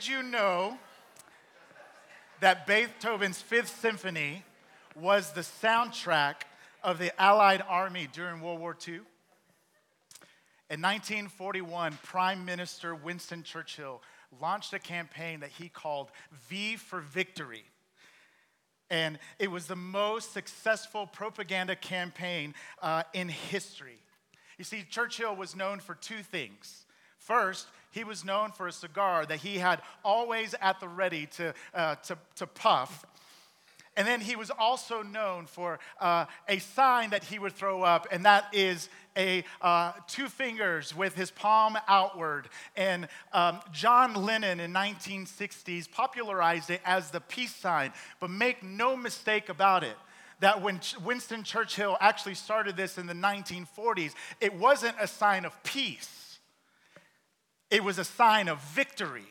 did you know that Beethoven's Fifth Symphony was the soundtrack of the Allied Army during World War II? In 1941, Prime Minister Winston Churchill launched a campaign that he called V for Victory. And it was the most successful propaganda campaign uh, in history. You see, Churchill was known for two things. First, he was known for a cigar that he had always at the ready to, uh, to, to puff. And then he was also known for uh, a sign that he would throw up, and that is a uh, two fingers with his palm outward. And um, John Lennon in 1960s popularized it as the peace sign. But make no mistake about it that when Winston Churchill actually started this in the 1940s, it wasn't a sign of peace, it was a sign of victory.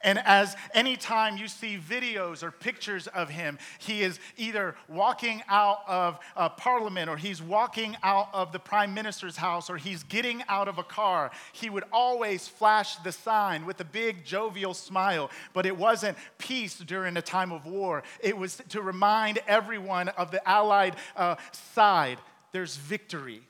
And as anytime you see videos or pictures of him, he is either walking out of Parliament or he's walking out of the Prime Minister's house or he's getting out of a car. He would always flash the sign with a big jovial smile, but it wasn't peace during a time of war. It was to remind everyone of the Allied uh, side there's victory.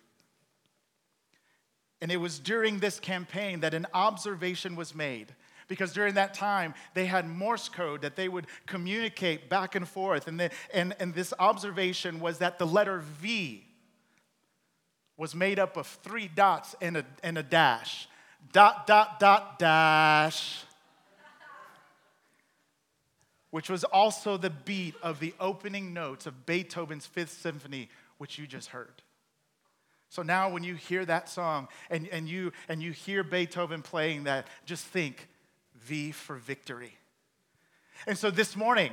And it was during this campaign that an observation was made because during that time they had Morse code that they would communicate back and forth. And, the, and, and this observation was that the letter V was made up of three dots and a, and a dash. Dot, dot, dot, dash. Which was also the beat of the opening notes of Beethoven's Fifth Symphony, which you just heard. So now, when you hear that song and, and, you, and you hear Beethoven playing that, just think V for victory. And so this morning,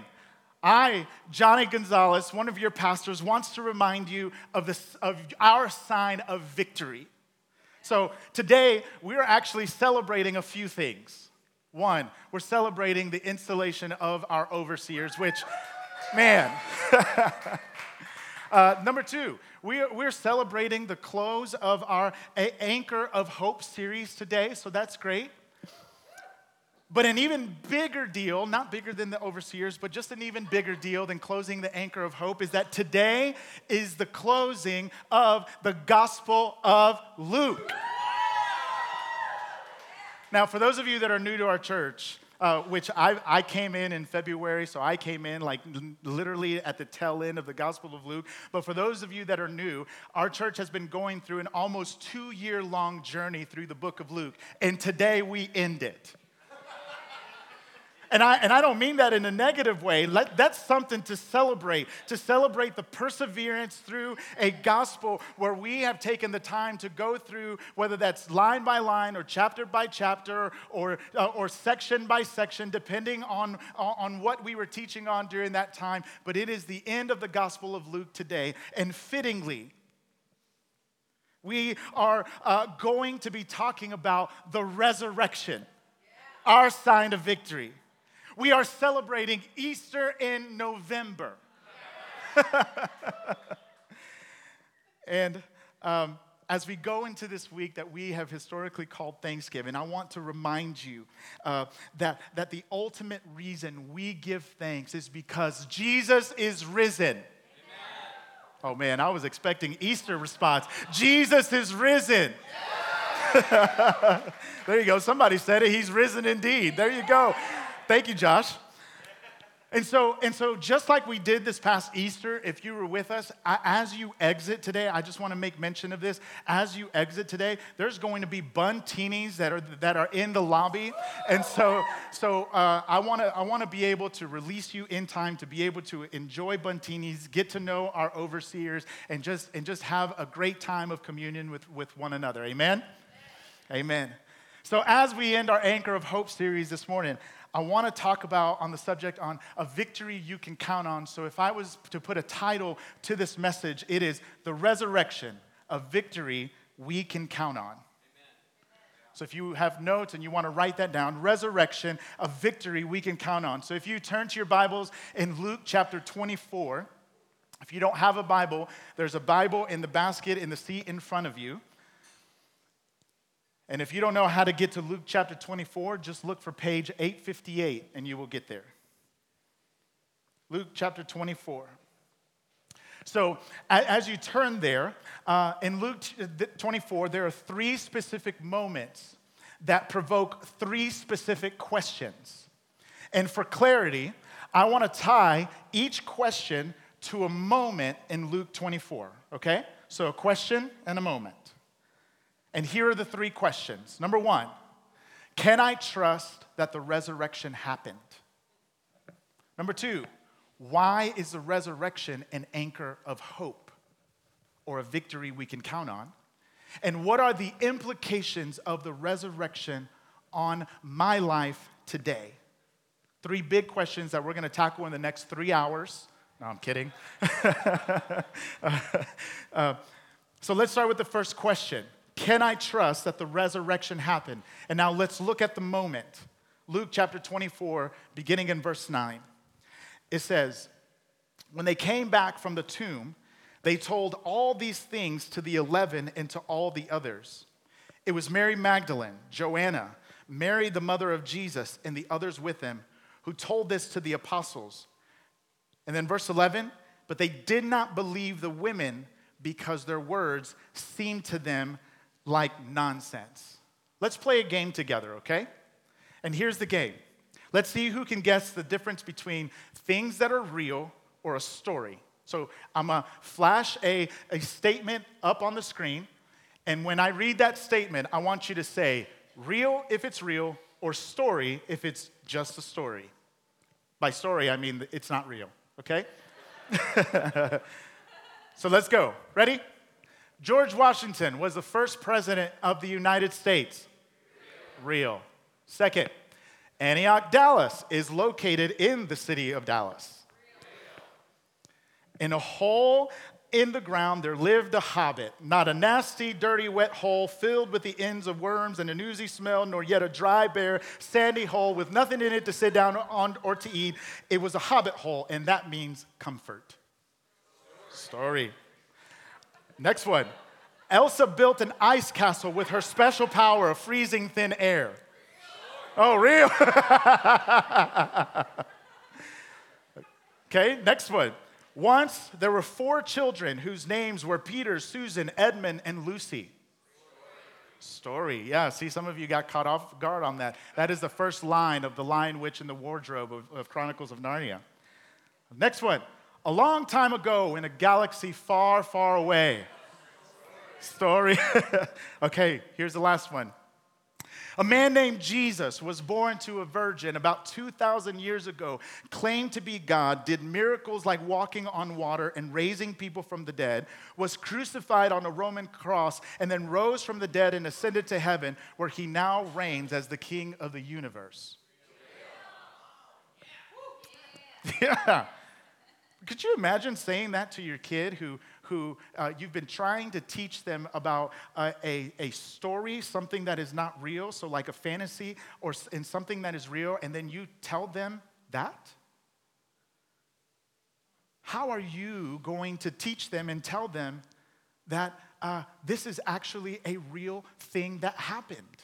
I, Johnny Gonzalez, one of your pastors, wants to remind you of, this, of our sign of victory. So today, we're actually celebrating a few things. One, we're celebrating the installation of our overseers, which, man. uh, number two, we're, we're celebrating the close of our a- Anchor of Hope series today, so that's great. But an even bigger deal, not bigger than the overseers, but just an even bigger deal than closing the anchor of hope, is that today is the closing of the Gospel of Luke. Now, for those of you that are new to our church, uh, which I, I came in in February, so I came in like literally at the tail end of the Gospel of Luke. But for those of you that are new, our church has been going through an almost two year long journey through the book of Luke, and today we end it. And I, and I don't mean that in a negative way. Let, that's something to celebrate, to celebrate the perseverance through a gospel where we have taken the time to go through, whether that's line by line or chapter by chapter or, uh, or section by section, depending on, on what we were teaching on during that time. But it is the end of the Gospel of Luke today. And fittingly, we are uh, going to be talking about the resurrection, our sign of victory. We are celebrating Easter in November. and um, as we go into this week that we have historically called Thanksgiving, I want to remind you uh, that, that the ultimate reason we give thanks is because Jesus is risen. Oh man, I was expecting Easter response. Jesus is risen. there you go. Somebody said it. He's risen indeed. There you go. Thank you, Josh. And so, and so, just like we did this past Easter, if you were with us, I, as you exit today, I just want to make mention of this. As you exit today, there's going to be Bundtinis that are that are in the lobby, and so, so uh, I want to I want to be able to release you in time to be able to enjoy Bundtinis, get to know our overseers, and just and just have a great time of communion with with one another. Amen. Amen. So, as we end our Anchor of Hope series this morning, I want to talk about on the subject on a victory you can count on. So, if I was to put a title to this message, it is The Resurrection, a victory we can count on. So, if you have notes and you want to write that down, resurrection, a victory we can count on. So, if you turn to your Bibles in Luke chapter 24, if you don't have a Bible, there's a Bible in the basket in the seat in front of you. And if you don't know how to get to Luke chapter 24, just look for page 858 and you will get there. Luke chapter 24. So, as you turn there, uh, in Luke 24, there are three specific moments that provoke three specific questions. And for clarity, I want to tie each question to a moment in Luke 24, okay? So, a question and a moment. And here are the three questions. Number one, can I trust that the resurrection happened? Number two, why is the resurrection an anchor of hope or a victory we can count on? And what are the implications of the resurrection on my life today? Three big questions that we're to tackle in the next three hours. No, I'm kidding. uh, so let's start with the first question Can I trust that the resurrection happened? And now let's look at the moment. Luke chapter 24, beginning in verse 9 it says, When they came back from the tomb, they told all these things to the eleven and to all the others. It was Mary Magdalene, Joanna, Mary, the mother of Jesus, and the others with them who told this to the apostles. And then verse 11, but they did not believe the women because their words seemed to them like nonsense. Let's play a game together, okay? And here's the game Let's see who can guess the difference between things that are real or a story. So I'm to flash a, a statement up on the screen. And when I read that statement, I want you to say real if it's real or story if it's just a story. By story, I mean it's not real, okay? so let's go. Ready? George Washington was the first president of the United States. Real. Second, Antioch, Dallas is located in the city of Dallas. In a hole in the ground there lived a hobbit, not a nasty, dirty, wet hole filled with the ends of worms and an oozy smell, nor yet a dry, bare, sandy hole with nothing in it to sit down on or to eat. It was a hobbit hole, and that means comfort. Story. Next one. Elsa built an ice castle with her special power of freezing thin air. Oh, real? okay, next one. Once there were four children whose names were Peter, Susan, Edmund, and Lucy. Story. Yeah, see, some of you got caught off guard on that. That is the first line of The Lion, Witch, and the Wardrobe of, of Chronicles of Narnia. Next one. A long time ago in a galaxy far, far away. Story. okay, here's the last one. A man named Jesus was born to a virgin about 2,000 years ago, claimed to be God, did miracles like walking on water and raising people from the dead, was crucified on a Roman cross, and then rose from the dead and ascended to heaven, where he now reigns as the king of the universe. Yeah. Could you imagine saying that to your kid who, who uh, you've been trying to teach them about uh, a, a story, something that is not real, so like a fantasy or in something that is real, and then you tell them that? How are you going to teach them and tell them that uh, this is actually a real thing that happened?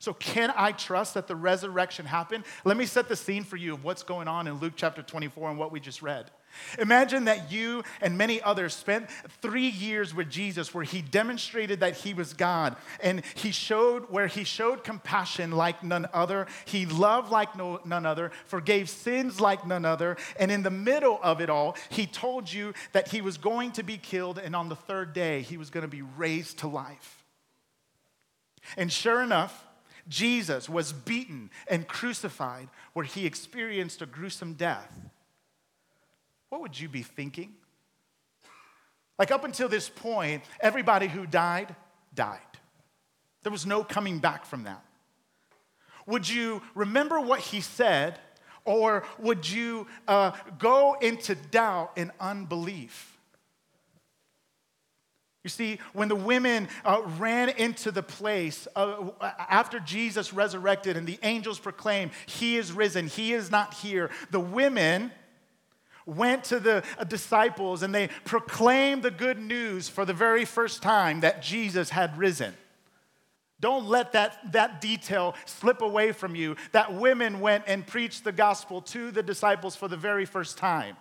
So, can I trust that the resurrection happened? Let me set the scene for you of what's going on in Luke chapter 24 and what we just read. Imagine that you and many others spent three years with Jesus where he demonstrated that he was God and he showed where he showed compassion like none other. He loved like no, none other, forgave sins like none other. And in the middle of it all, he told you that he was going to be killed and on the third day, he was going to be raised to life. And sure enough, Jesus was beaten and crucified where he experienced a gruesome death what would you be thinking? Like, up until this point, everybody who died, died. There was no coming back from that. Would you remember what he said, or would you uh, go into doubt and unbelief? You see, when the women uh, ran into the place uh, after Jesus resurrected and the angels proclaimed, He is risen, He is not here, the women went to the uh, disciples and they proclaimed the good news for the very first time that Jesus had risen. Don't let that, that detail slip away from you that women went and preached the gospel to the disciples for the very first time.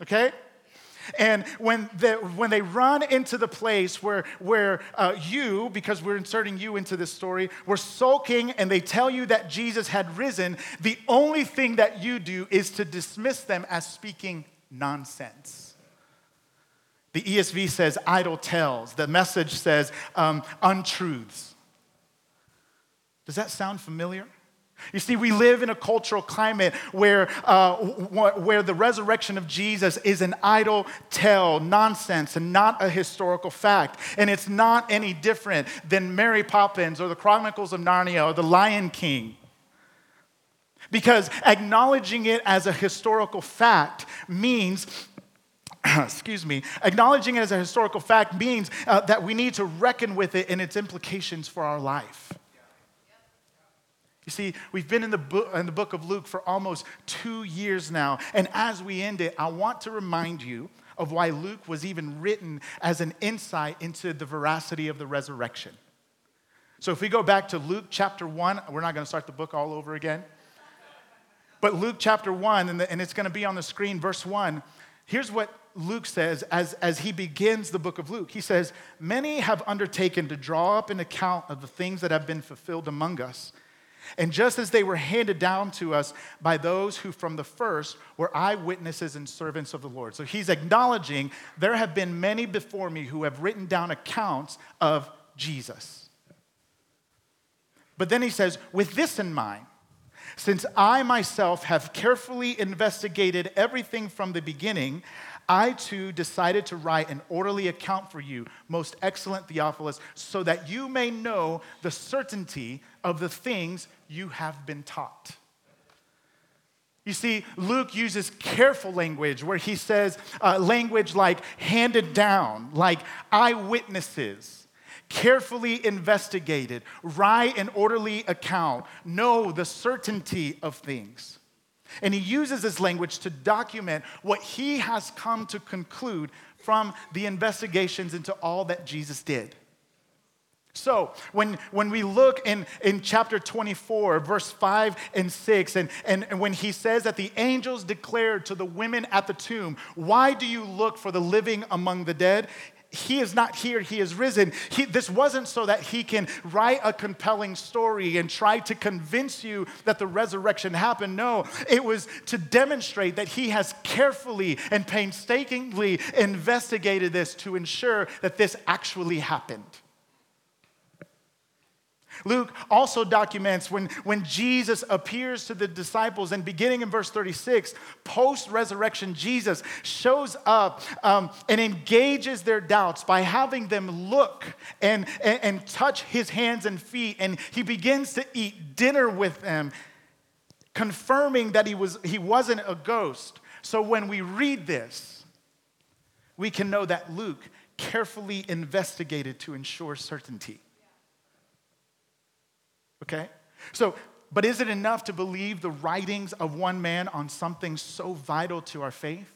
Okay? And when, the, when they run into the place where, where uh, you, because we're inserting you into this story, were sulking and they tell you that Jesus had risen, the only thing that you do is to dismiss them as speaking nonsense. The ESV says idle tales. The message says um, untruths. Does that sound familiar? You see, we live in a cultural climate where, uh, where the resurrection of Jesus is an idle tale, nonsense, and not a historical fact. And it's not any different than Mary Poppins or the Chronicles of Narnia or the Lion King. Because acknowledging it as a historical fact means excuse me, acknowledging it as a historical fact means uh, that we need to reckon with it and its implications for our life. You see, we've been in the, book, in the book of Luke for almost two years now. And as we end it, I want to remind you of why Luke was even written as an insight into the veracity of the resurrection. So if we go back to Luke chapter 1, we're not going to start the book all over again. But Luke chapter 1, and, the, and it's going to be on the screen, verse 1. Here's what Luke says as, as he begins the book of Luke. He says, Many have undertaken to draw up an account of the things that have been fulfilled among us and just as they were handed down to us by those who from the first were eyewitnesses and servants of the Lord. So he's acknowledging there have been many before me who have written down accounts of Jesus. But then he says, with this in mind, since I myself have carefully investigated everything from the beginning, I too decided to write an orderly account for you, most excellent Theophilus, so that you may know the certainty of the things you have been taught. You see, Luke uses careful language where he says uh, language like handed down, like eyewitnesses, carefully investigated, write an orderly account, know the certainty of things. And he uses this language to document what he has come to conclude from the investigations into all that Jesus did. So, when, when we look in, in chapter 24, verse 5 and 6, and, and, and when he says that the angels declared to the women at the tomb, Why do you look for the living among the dead? He is not here, he is risen. He, this wasn't so that he can write a compelling story and try to convince you that the resurrection happened. No, it was to demonstrate that he has carefully and painstakingly investigated this to ensure that this actually happened. Luke also documents when, when Jesus appears to the disciples, and beginning in verse 36, post resurrection, Jesus shows up um, and engages their doubts by having them look and, and, and touch his hands and feet, and he begins to eat dinner with them, confirming that he, was, he wasn't a ghost. So when we read this, we can know that Luke carefully investigated to ensure certainty. Okay? So, but is it enough to believe the writings of one man on something so vital to our faith?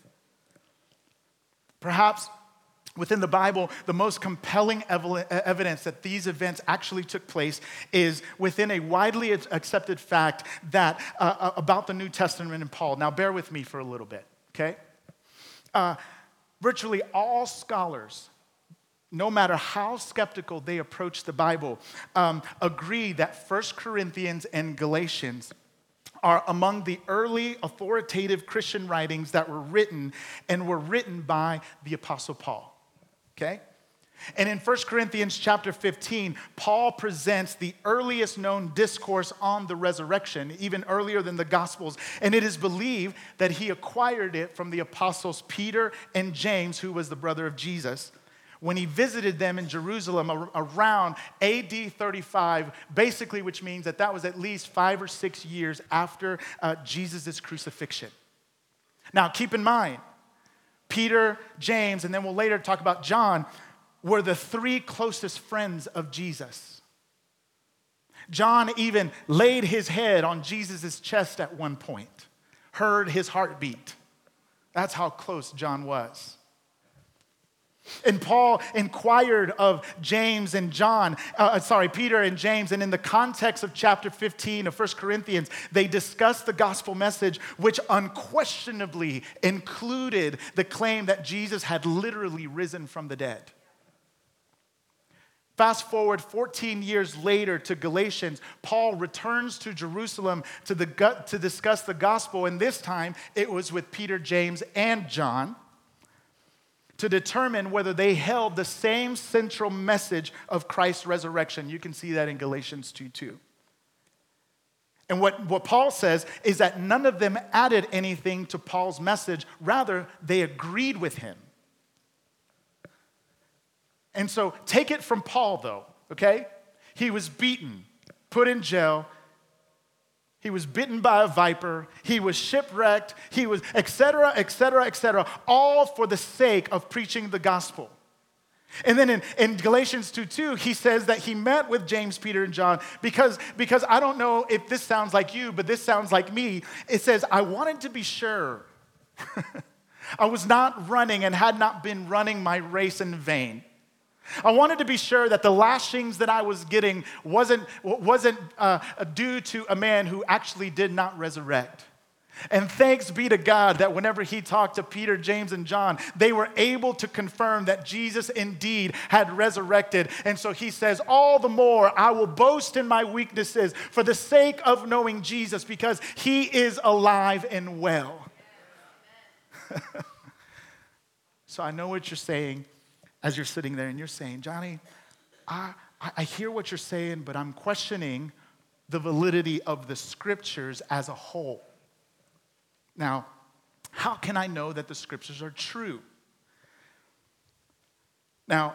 Perhaps within the Bible, the most compelling evidence that these events actually took place is within a widely accepted fact that uh, uh, about the New Testament and Paul. Now, bear with me for a little bit, okay? Uh, virtually all scholars no matter how skeptical they approach the Bible, um, agree that 1 Corinthians and Galatians are among the early authoritative Christian writings that were written and were written by the Apostle Paul. Okay? And in 1 Corinthians chapter 15, Paul presents the earliest known discourse on the resurrection, even earlier than the Gospels. And it is believed that he acquired it from the apostles Peter and James, who was the brother of Jesus when he visited them in Jerusalem around AD 35, basically, which means that that was at least five or six years after uh, Jesus' crucifixion. Now, keep in mind, Peter, James, and then we'll later talk about John, were the three closest friends of Jesus. John even laid his head on Jesus' chest at one point, heard his heartbeat. That's how close John was. And Paul inquired of James and John, uh, uh sorry, Peter and James. And in the context of chapter 15 of 1 Corinthians, they discussed the gospel message, which unquestionably included the claim that Jesus had literally risen from the dead. Fast forward 14 years later to Galatians, Paul returns to Jerusalem to, the, to discuss the gospel, and this time it was with Peter, James, and John to determine whether they held the same central message of Christ's resurrection. You can see that in Galatians 2 2. And what, what Paul says is that none of them added anything to Paul's message, rather, they agreed with him. And so take it from Paul, though, okay? He was beaten, put in jail, he was bitten by a viper. He was shipwrecked. He was, etc., etc., etc., all for the sake of preaching the gospel. And then in, in Galatians 2 2, he says that he met with James, Peter, and John because, because I don't know if this sounds like you, but this sounds like me. It says, I wanted to be sure. I was not running and had not been running my race in vain. I wanted to be sure that the lashings that I was getting wasn't, wasn't uh, due to a man who actually did not resurrect. And thanks be to God that whenever he talked to Peter, James, and John, they were able to confirm that Jesus indeed had resurrected. And so he says, All the more I will boast in my weaknesses for the sake of knowing Jesus, because he is alive and well. so I know what you're saying as you're sitting there and you're saying, Johnny, I, I hear what you're saying, but I'm questioning the validity of the scriptures as a whole. Now, how can I know that the scriptures are true? Now,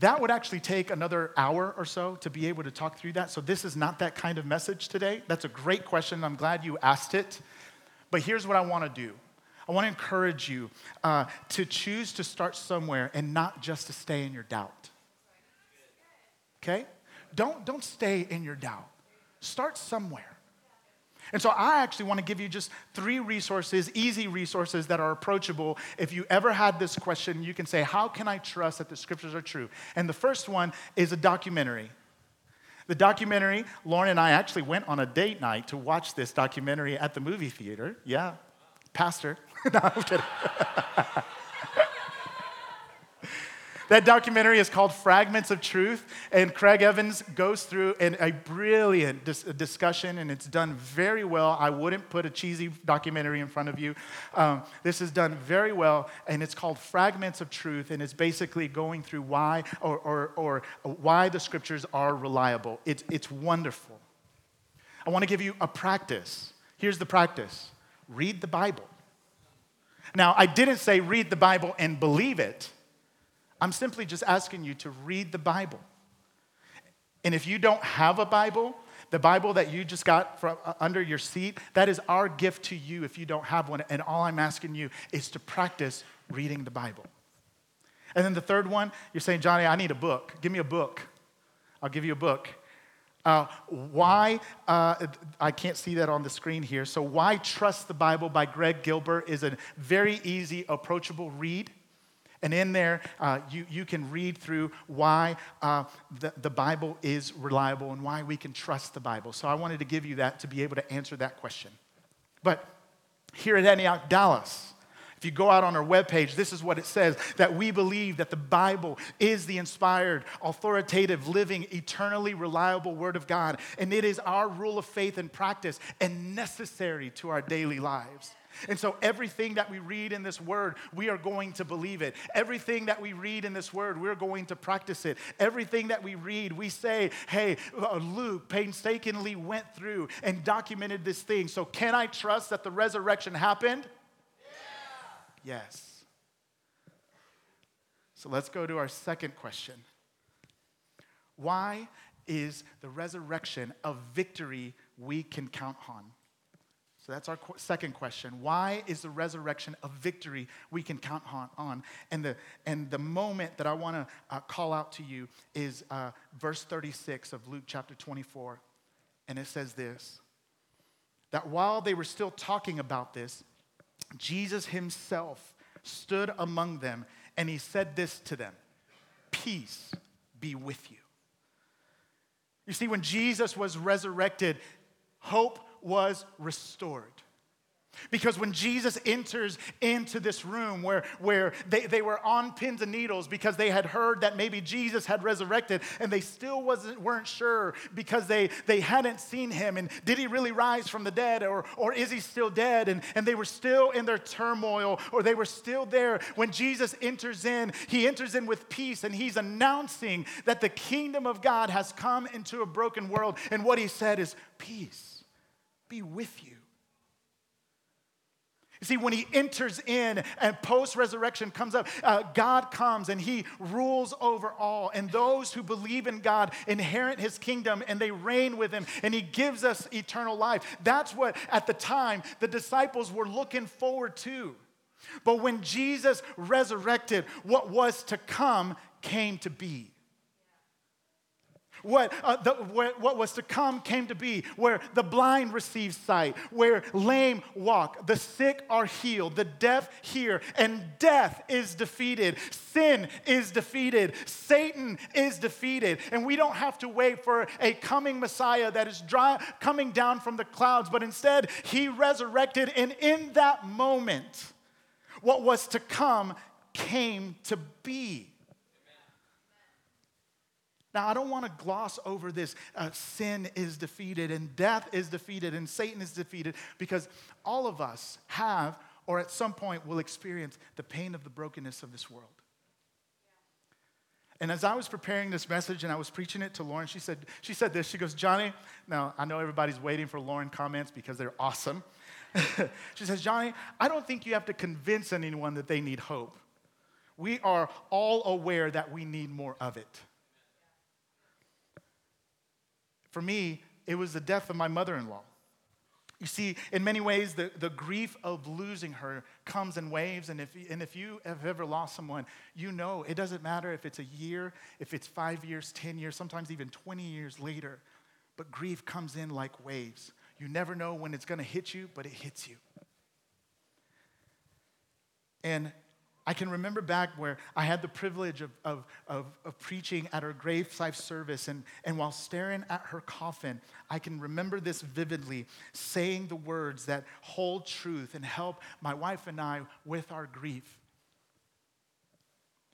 that would actually take another hour or so to be able to talk through that. So, this is not that kind of message today. That's a great question. I'm glad you asked it. But here's what I want to do I want to encourage you uh, to choose to start somewhere and not just to stay in your doubt. Okay? Don't, don't stay in your doubt. Start somewhere. And so I actually want to give you just three resources, easy resources that are approachable. If you ever had this question, you can say, How can I trust that the scriptures are true? And the first one is a documentary. The documentary, Lauren and I actually went on a date night to watch this documentary at the movie theater. Yeah, pastor. no, I'm kidding. that documentary is called Fragments of Truth, and Craig Evans goes through an, a brilliant dis- discussion, and it's done very well. I wouldn't put a cheesy documentary in front of you. Um, this is done very well, and it's called Fragments of Truth, and it's basically going through why or, or, or why the scriptures are reliable. It's, it's wonderful. I want to give you a practice. Here's the practice read the Bible. Now, I didn't say read the Bible and believe it. I'm simply just asking you to read the Bible. And if you don't have a Bible, the Bible that you just got from uh, under your seat, that is our gift to you if you don't have one. And all I'm asking you is to practice reading the Bible. And then the third one, you're saying, Johnny, I need a book. Give me a book. I'll give you a book. Uh, why, uh, I can't see that on the screen here. So, Why Trust the Bible by Greg Gilbert is a very easy, approachable read. And in there, uh, you, you can read through why uh, the, the Bible is reliable and why we can trust the Bible. So, I wanted to give you that to be able to answer that question. But here at Antioch Dallas, if you go out on our webpage, this is what it says that we believe that the Bible is the inspired, authoritative, living, eternally reliable Word of God. And it is our rule of faith and practice and necessary to our daily lives. And so, everything that we read in this word, we are going to believe it. Everything that we read in this word, we're going to practice it. Everything that we read, we say, hey, uh, Luke painstakingly went through and documented this thing. So, can I trust that the resurrection happened? Yes. So let's go to our second question. Why is the resurrection a victory we can count on? So that's our second question. Why is the resurrection a victory we can count on? On And the, and the moment that I want to uh, call out to you is uh, verse 36 of Luke chapter 24. And it says this that while they were still talking about this, Jesus himself stood among them and he said this to them Peace be with you. You see, when Jesus was resurrected, hope was restored. Because when Jesus enters into this room where, where they, they were on pins and needles because they had heard that maybe Jesus had resurrected and they still wasn't, weren't sure because they, they hadn't seen him and did he really rise from the dead or, or is he still dead? And, and they were still in their turmoil or they were still there. When Jesus enters in, he enters in with peace and he's announcing that the kingdom of God has come into a broken world. And what he said is, Peace be with you. See, when he enters in and post resurrection comes up, uh, God comes and he rules over all. And those who believe in God inherit his kingdom and they reign with him and he gives us eternal life. That's what, at the time, the disciples were looking forward to. But when Jesus resurrected, what was to come came to be. What, uh, the, what was to come came to be, where the blind receive sight, where lame walk, the sick are healed, the deaf hear, and death is defeated. Sin is defeated. Satan is defeated. And we don't have to wait for a coming Messiah that is dry, coming down from the clouds, but instead, he resurrected, and in that moment, what was to come came to be. Now, I don't want to gloss over this uh, sin is defeated and death is defeated and Satan is defeated because all of us have or at some point will experience the pain of the brokenness of this world. And as I was preparing this message and I was preaching it to Lauren, she said, she said this. She goes, Johnny, now I know everybody's waiting for Lauren comments because they're awesome. she says, Johnny, I don't think you have to convince anyone that they need hope. We are all aware that we need more of it. For me, it was the death of my mother in law. You see, in many ways, the, the grief of losing her comes in waves. And if, and if you have ever lost someone, you know it doesn't matter if it's a year, if it's five years, 10 years, sometimes even 20 years later. But grief comes in like waves. You never know when it's going to hit you, but it hits you. And I can remember back where I had the privilege of, of, of, of, preaching at her graveside service, and, and while staring at her coffin, I can remember this vividly saying the words that hold truth and help my wife and I with our grief.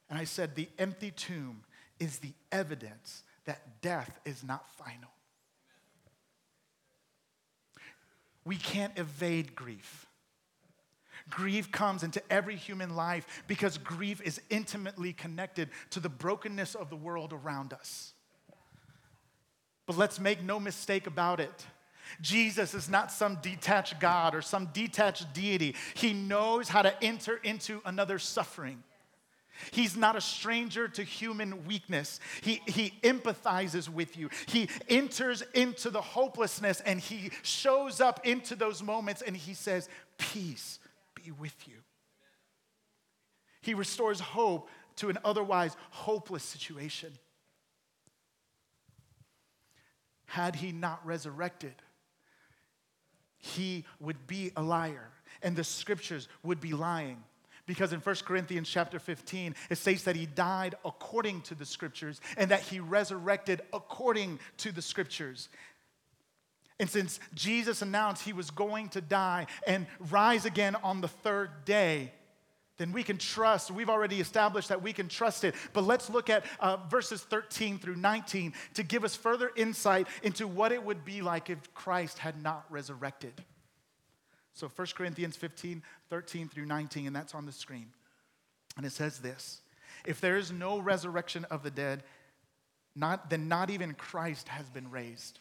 And I said, The empty tomb is the evidence that death is not final. We can't evade grief. Grief comes into every human life because grief is intimately connected to the brokenness of the world around us. But let's make no mistake about it. Jesus is not some detached God or some detached deity. He knows how to enter into another suffering. He's not a stranger to human weakness. He, he empathizes with you. He enters into the hopelessness and he shows up into those moments and he says, Peace, be with you. He restores hope to an otherwise hopeless situation. Had he not resurrected, he would be a liar and the scriptures would be lying. Because in 1 Corinthians chapter 15, it states that he died according to the scriptures and that he resurrected according to the scriptures. And since Jesus announced he was going to die and rise again on the third day, then we can trust. We've already established that we can trust it. But let's look at uh, verses 13 through 19 to give us further insight into what it would be like if Christ had not resurrected. So 1 Corinthians 15, 13 through 19, and that's on the screen. And it says this If there is no resurrection of the dead, not, then not even Christ has been raised.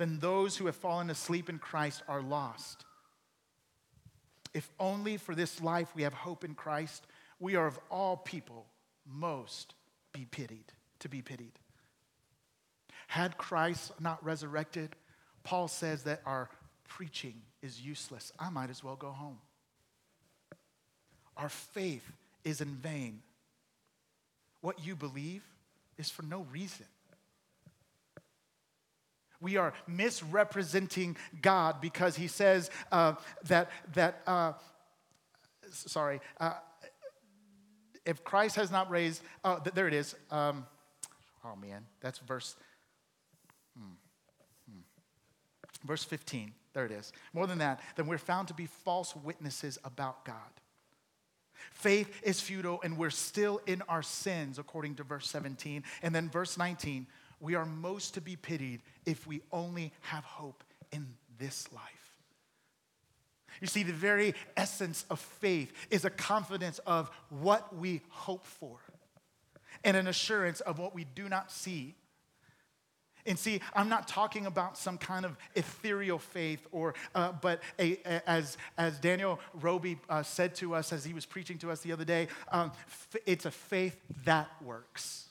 then those who have fallen asleep in Christ are lost. If only for this life we have hope in Christ, we are of all people most be pitied, to be pitied. Had Christ not resurrected, Paul says that our preaching is useless. I might as well go home. Our faith is in vain. What you believe is for no reason. We are misrepresenting God because he says uh, that, that uh, sorry, uh, if Christ has not raised, uh, th- there it is. Um, oh man, that's verse, hmm, hmm. verse 15. There it is. More than that, then we're found to be false witnesses about God. Faith is futile and we're still in our sins, according to verse 17. And then verse 19, we are most to be pitied if we only have hope in this life. You see, the very essence of faith is a confidence of what we hope for and an assurance of what we do not see. And see, I'm not talking about some kind of ethereal faith, or uh, but a, a, as as Daniel Roby uh, said to us as he was preaching to us the other day, um, f- it's a faith that works.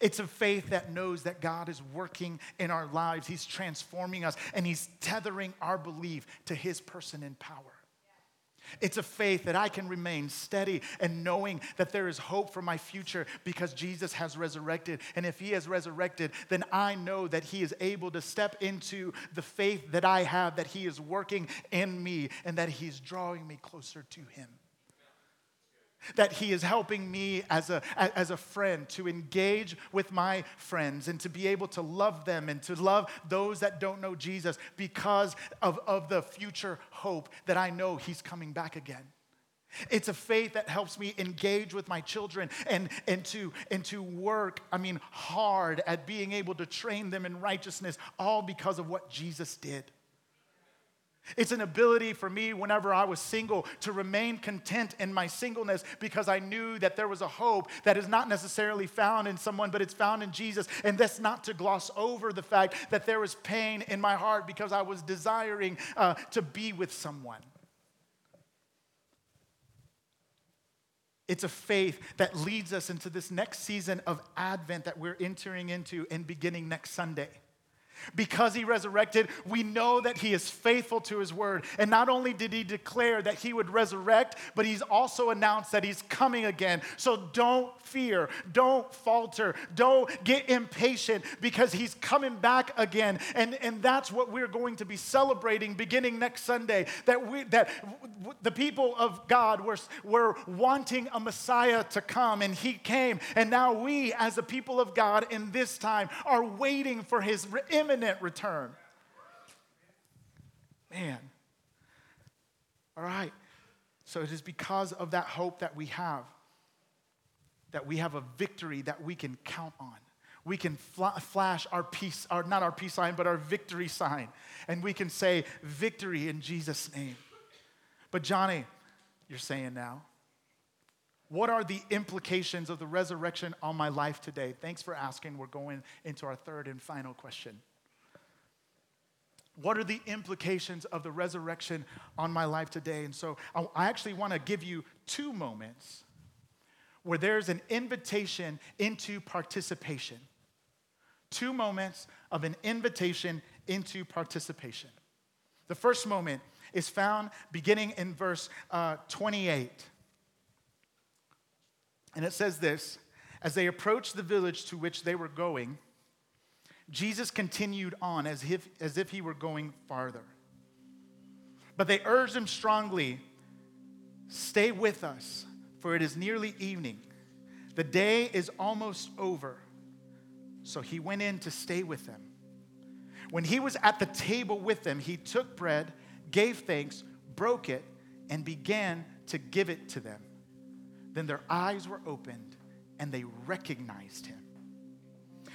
It's a faith that knows that God is working in our lives. He's transforming us and He's tethering our belief to His person and power. It's a faith that I can remain steady and knowing that there is hope for my future because Jesus has resurrected. And if He has resurrected, then I know that He is able to step into the faith that I have, that He is working in me, and that He's drawing me closer to Him that he is helping me as a, as a friend to engage with my friends and to be able to love them and to love those that don't know Jesus because of, of the future hope that I know he's coming back again. It's a faith that helps me engage with my children and, and, to, and to work, I mean, hard at being able to train them in righteousness, all because of what Jesus did. It's an ability for me whenever I was single to remain content in my singleness because I knew that there was a hope that is not necessarily found in someone, but it's found in Jesus. And that's not to gloss over the fact that there was pain in my heart because I was desiring uh, to be with someone. It's a faith that leads us into this next season of Advent that we're entering into and beginning next Sunday. Because he resurrected, we know that he is faithful to his word. And not only did he declare that he would resurrect, but he's also announced that he's coming again. So don't fear, don't falter, don't get impatient because he's coming back again. And, and that's what we're going to be celebrating beginning next Sunday. That, we, that the people of God were, were wanting a Messiah to come, and he came. And now we, as the people of God in this time, are waiting for his image imminent return. Man. All right. So it is because of that hope that we have that we have a victory that we can count on. We can fl- flash our peace, our, not our peace sign, but our victory sign. And we can say, victory in Jesus' name. But, Johnny, you're saying now, what are the implications of the resurrection on my life today? Thanks for asking. We're going into our third and final question. What are the implications of the resurrection on my life today? And so I actually want to give you two moments where there's an invitation into participation. Two moments of an invitation into participation. The first moment is found beginning in verse uh, 28. And it says this As they approached the village to which they were going, Jesus continued on as if, as if he were going farther. But they urged him strongly Stay with us, for it is nearly evening. The day is almost over. So he went in to stay with them. When he was at the table with them, he took bread, gave thanks, broke it, and began to give it to them. Then their eyes were opened and they recognized him.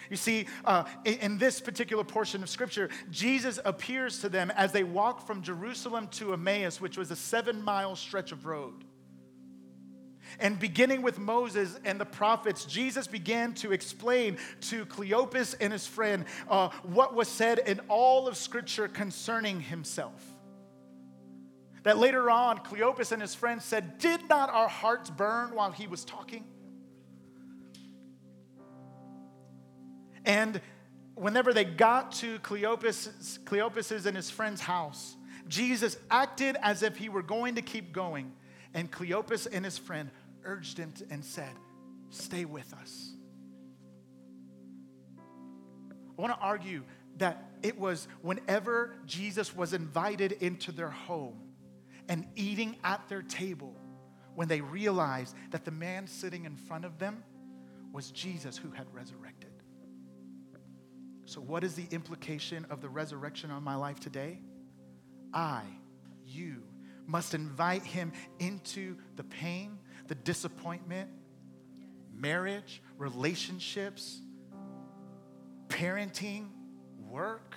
You see, uh, in, in this particular portion of scripture, Jesus appears to them as they walk from Jerusalem to Emmaus, which was a seven mile stretch of road. And beginning with Moses and the prophets, Jesus began to explain to Cleopas and his friend uh, what was said in all of Scripture concerning himself that later on Cleopas and his friend said, Did not our hearts burn while he was talking? And whenever they got to Cleopas, Cleopas's and his friend's house, Jesus acted as if he were going to keep going. And Cleopas and his friend urged him to, and said, Stay with us. I want to argue that it was whenever Jesus was invited into their home and eating at their table when they realized that the man sitting in front of them was Jesus who had resurrected. So, what is the implication of the resurrection on my life today? I, you, must invite him into the pain, the disappointment, marriage, relationships, parenting, work.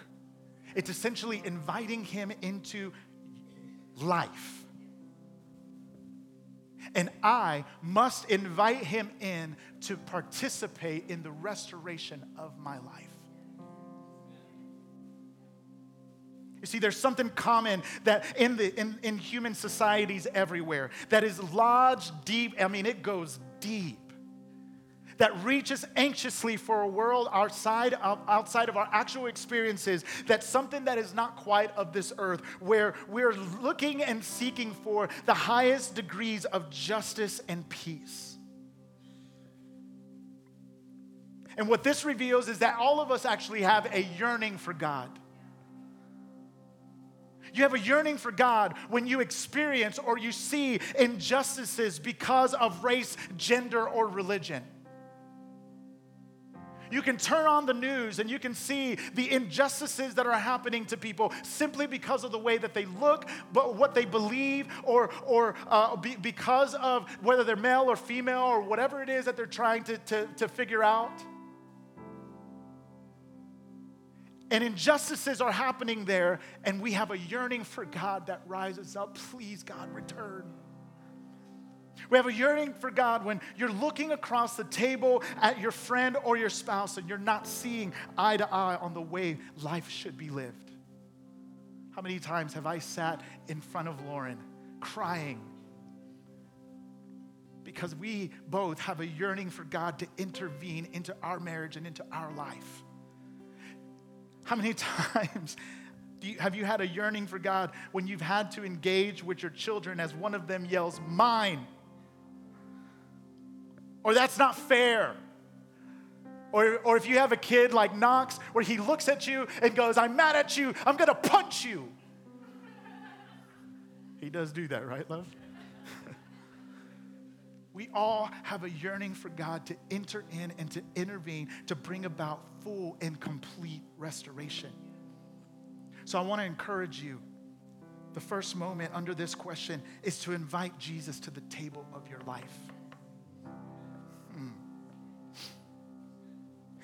It's essentially inviting him into life. And I must invite him in to participate in the restoration of my life. You see, there's something common that in, the, in, in human societies everywhere that is lodged deep. I mean, it goes deep. That reaches anxiously for a world outside of, outside of our actual experiences, that's something that is not quite of this earth, where we're looking and seeking for the highest degrees of justice and peace. And what this reveals is that all of us actually have a yearning for God. You have a yearning for God when you experience or you see injustices because of race, gender, or religion. You can turn on the news and you can see the injustices that are happening to people simply because of the way that they look, but what they believe, or, or uh, be, because of whether they're male or female or whatever it is that they're trying to, to, to figure out. And injustices are happening there, and we have a yearning for God that rises up. Please, God, return. We have a yearning for God when you're looking across the table at your friend or your spouse and you're not seeing eye to eye on the way life should be lived. How many times have I sat in front of Lauren crying because we both have a yearning for God to intervene into our marriage and into our life? How many times you, have you had a yearning for God when you've had to engage with your children as one of them yells, Mine? Or that's not fair. Or, or if you have a kid like Knox, where he looks at you and goes, I'm mad at you, I'm gonna punch you. He does do that, right, love? We all have a yearning for God to enter in and to intervene to bring about full and complete restoration. So I wanna encourage you. The first moment under this question is to invite Jesus to the table of your life. Hmm.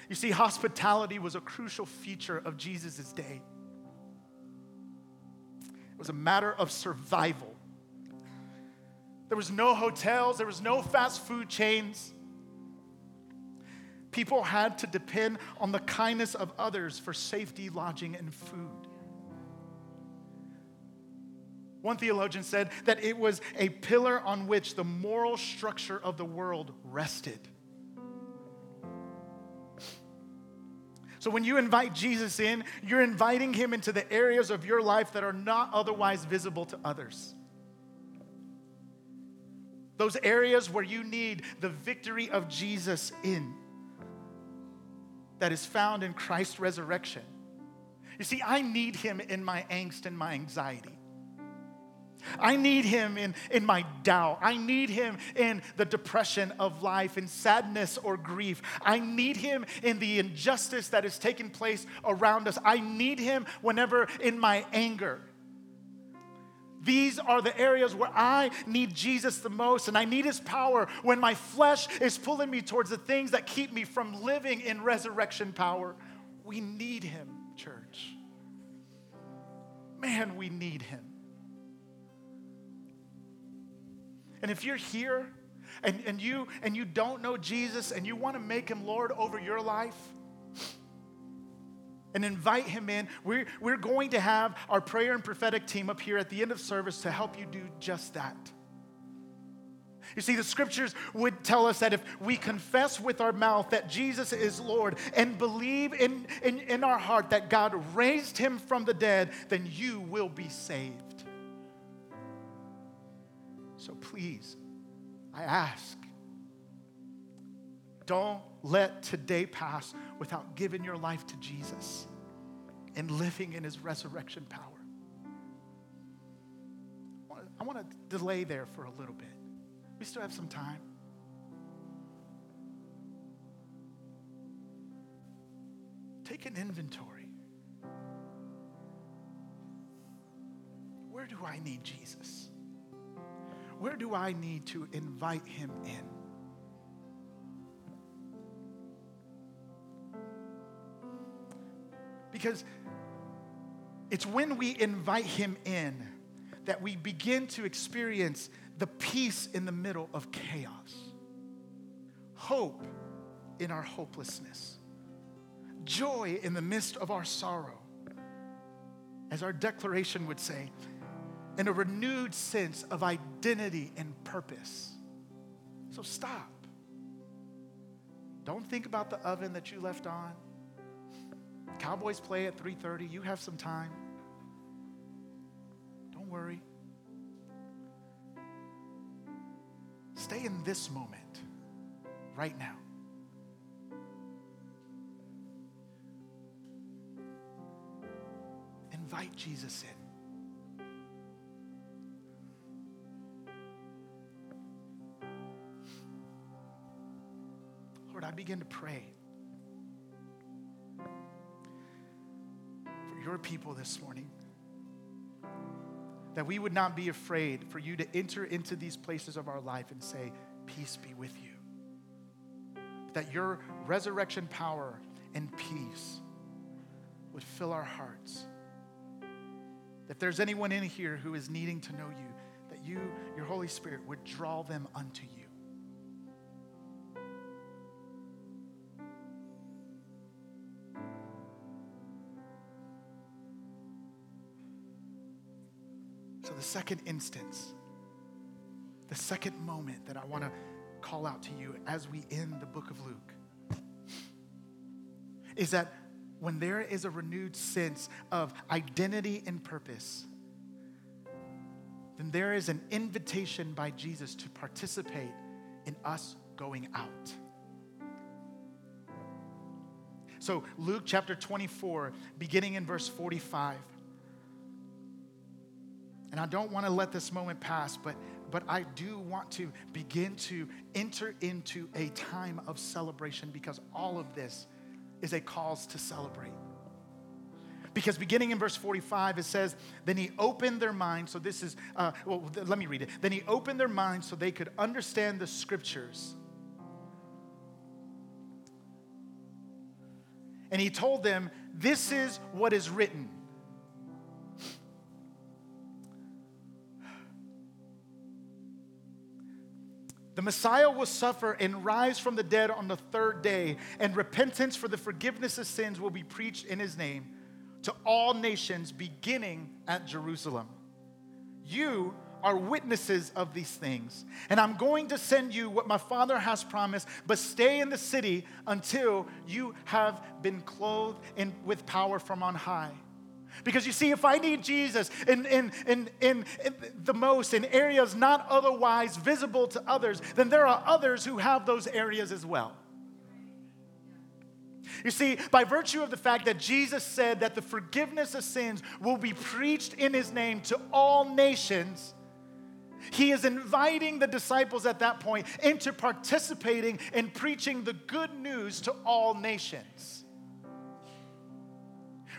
You see, hospitality was a crucial feature of Jesus' day. It was a matter of survival. There was no hotels, there was no fast food chains. People had to depend on the kindness of others for safety, lodging, and food. One theologian said that it was a pillar on which the moral structure of the world rested. So when you invite Jesus in, you're inviting him into the areas of your life that are not otherwise visible to others. Those areas where you need the victory of Jesus in, that is found in Christ's resurrection. You see, I need him in my angst and my anxiety. I need him in, in my doubt. I need him in the depression of life, in sadness or grief. I need him in the injustice that is taking place around us. I need him whenever in my anger. These are the areas where I need Jesus the most, and I need his power when my flesh is pulling me towards the things that keep me from living in resurrection power. We need him, church. Man, we need him. And if you're here and, and, you, and you don't know Jesus and you want to make him Lord over your life, and invite him in. We're, we're going to have our prayer and prophetic team up here at the end of service to help you do just that. You see, the scriptures would tell us that if we confess with our mouth that Jesus is Lord and believe in, in, in our heart that God raised him from the dead, then you will be saved. So please, I ask, don't let today pass without giving your life to Jesus and living in his resurrection power. I want to delay there for a little bit. We still have some time. Take an inventory. Where do I need Jesus? Where do I need to invite him in? Because it's when we invite him in that we begin to experience the peace in the middle of chaos, hope in our hopelessness, joy in the midst of our sorrow. As our declaration would say, and a renewed sense of identity and purpose. So stop. Don't think about the oven that you left on. Cowboys play at 3:30. You have some time. Don't worry. Stay in this moment right now. Invite Jesus in. Lord, I begin to pray people this morning that we would not be afraid for you to enter into these places of our life and say, Peace be with you. That your resurrection power and peace would fill our hearts. If there's anyone in here who is needing to know you, that you, your Holy Spirit, would draw them unto you. Second instance, the second moment that I want to call out to you as we end the book of Luke is that when there is a renewed sense of identity and purpose, then there is an invitation by Jesus to participate in us going out. So, Luke chapter 24, beginning in verse 45. And I don't want to let this moment pass, but, but I do want to begin to enter into a time of celebration because all of this is a cause to celebrate. Because beginning in verse 45, it says, Then he opened their minds. So this is, uh, well, let me read it. Then he opened their minds so they could understand the scriptures. And he told them, This is what is written. The Messiah will suffer and rise from the dead on the third day, and repentance for the forgiveness of sins will be preached in his name to all nations, beginning at Jerusalem. You are witnesses of these things, and I'm going to send you what my Father has promised, but stay in the city until you have been clothed in, with power from on high. Because you see, if I need Jesus in, in, in, in, in, the most in areas not otherwise visible to others, then there are others who have those areas as well. You see, by virtue of the fact that Jesus said that the forgiveness of sins will be preached in his name to all nations, he is inviting the disciples at that point into participating in preaching the good news to all nations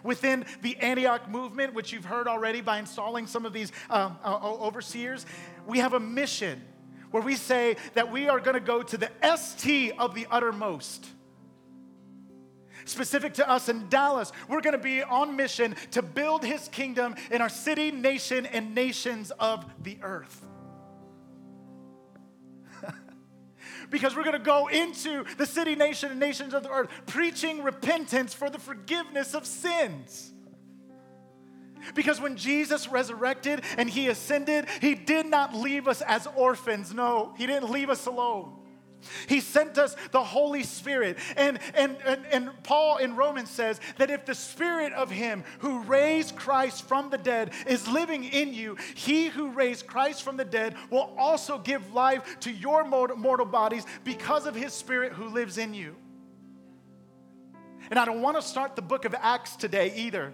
within the Antioch movement, which you've heard already by installing some of these um, uh, overseers, we have a mission where we say that we are going to go to the ST of the uttermost. Specific to us in Dallas, we're going to be on mission to build his kingdom in our city, nation, and nations of the earth. Because we're going to go into the city, nation, and nations of the earth preaching repentance for the forgiveness of sins. Because when Jesus resurrected and he ascended, he did not leave us as orphans. No, he didn't leave us alone. He sent us the Holy Spirit. And, and, and, and, Paul in Romans says that if the Spirit of Him who raised Christ from the dead is living in you, He who raised Christ from the dead will also give life to your mortal bodies because of His Spirit who lives in you. And I don't want to start the book of Acts today either.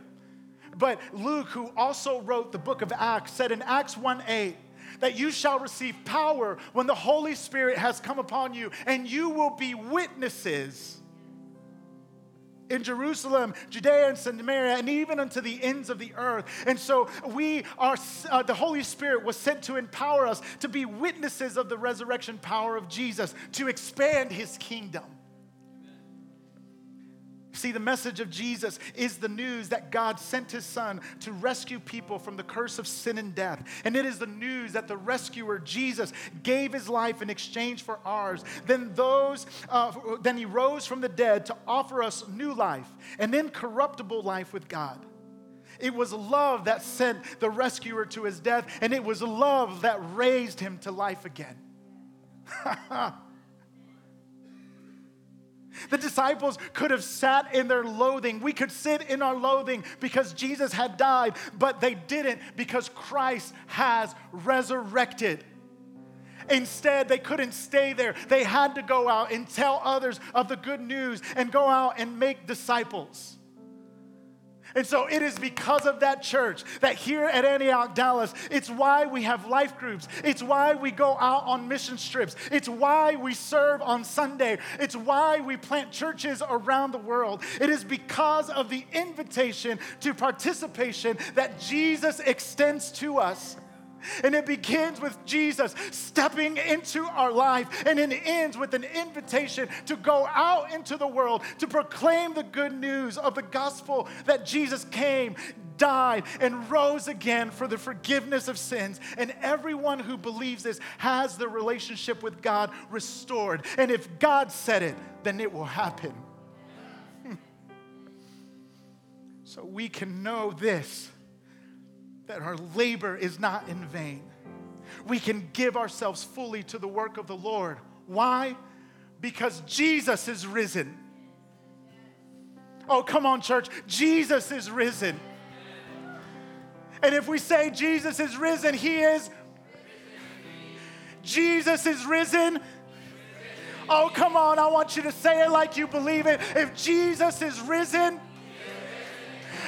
But Luke, who also wrote the book of Acts, said in Acts 1 8, that you shall receive power when the Holy Spirit has come upon you, and you will be witnesses in Jerusalem, Judea, and Samaria, and even unto the ends of the earth. And so we are, uh, the Holy Spirit was sent to empower us to be witnesses of the resurrection power of Jesus, to expand his kingdom. See, the message of Jesus is the news that God sent his son to rescue people from the curse of sin and death. And it is the news that the rescuer, Jesus, gave his life in exchange for ours. Then those, uh, then he rose from the dead to offer us new life and incorruptible life with God. It was love that sent the rescuer to his death, and it was love that raised him to life again. The disciples could have sat in their loathing. We could sit in our loathing because Jesus had died, but they didn't because Christ has resurrected. Instead, they couldn't stay there. They had to go out and tell others of the good news and go out and make disciples. And so it is because of that church that here at Antioch, Dallas, it's why we have life groups. It's why we go out on mission trips. It's why we serve on Sunday. It's why we plant churches around the world. It is because of the invitation to participation that Jesus extends to us. And it begins with Jesus stepping into our life, and it ends with an invitation to go out into the world to proclaim the good news of the gospel that Jesus came, died, and rose again for the forgiveness of sins. And everyone who believes this has their relationship with God restored. And if God said it, then it will happen. So we can know this that our labor is not in vain. We can give ourselves fully to the work of the Lord. Why? Because Jesus is risen. Oh, come on, church. Jesus is risen. And if we say Jesus is risen, He is. Jesus is risen. Oh, come on. I want you to say it like you believe it. If Jesus is risen,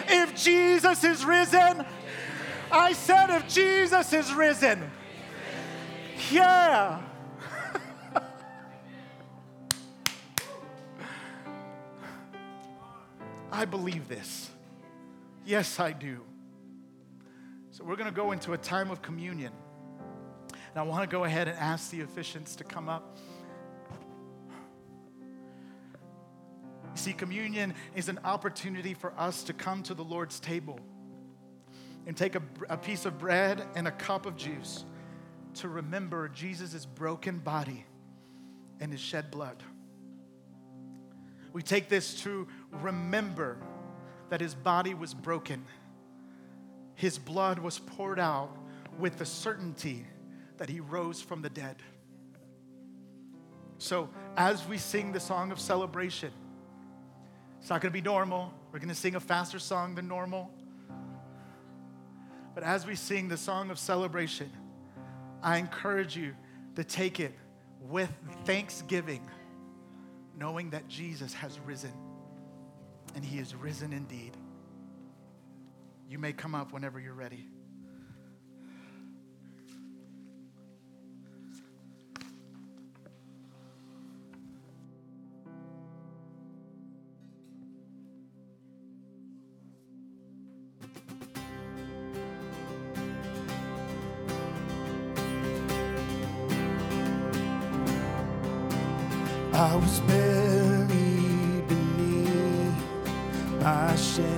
if Jesus is risen, I said, if Jesus is risen, yeah. I believe this. Yes, I do. So we're going to go into a time of communion. And I want to go ahead and ask the officiants to come up. see, communion is an opportunity for us to come to the Lord's table and take a, a piece of bread and a cup of juice to remember Jesus' broken body and his shed blood. We take this to remember that his body was broken, his blood was poured out with the certainty that he rose from the dead. So, as we sing the song of celebration, it's not gonna be normal. We're gonna sing a faster song than normal. But as we sing the song of celebration, I encourage you to take it with thanksgiving, knowing that Jesus has risen and he is risen indeed. You may come up whenever you're ready. Was buried beneath my shame.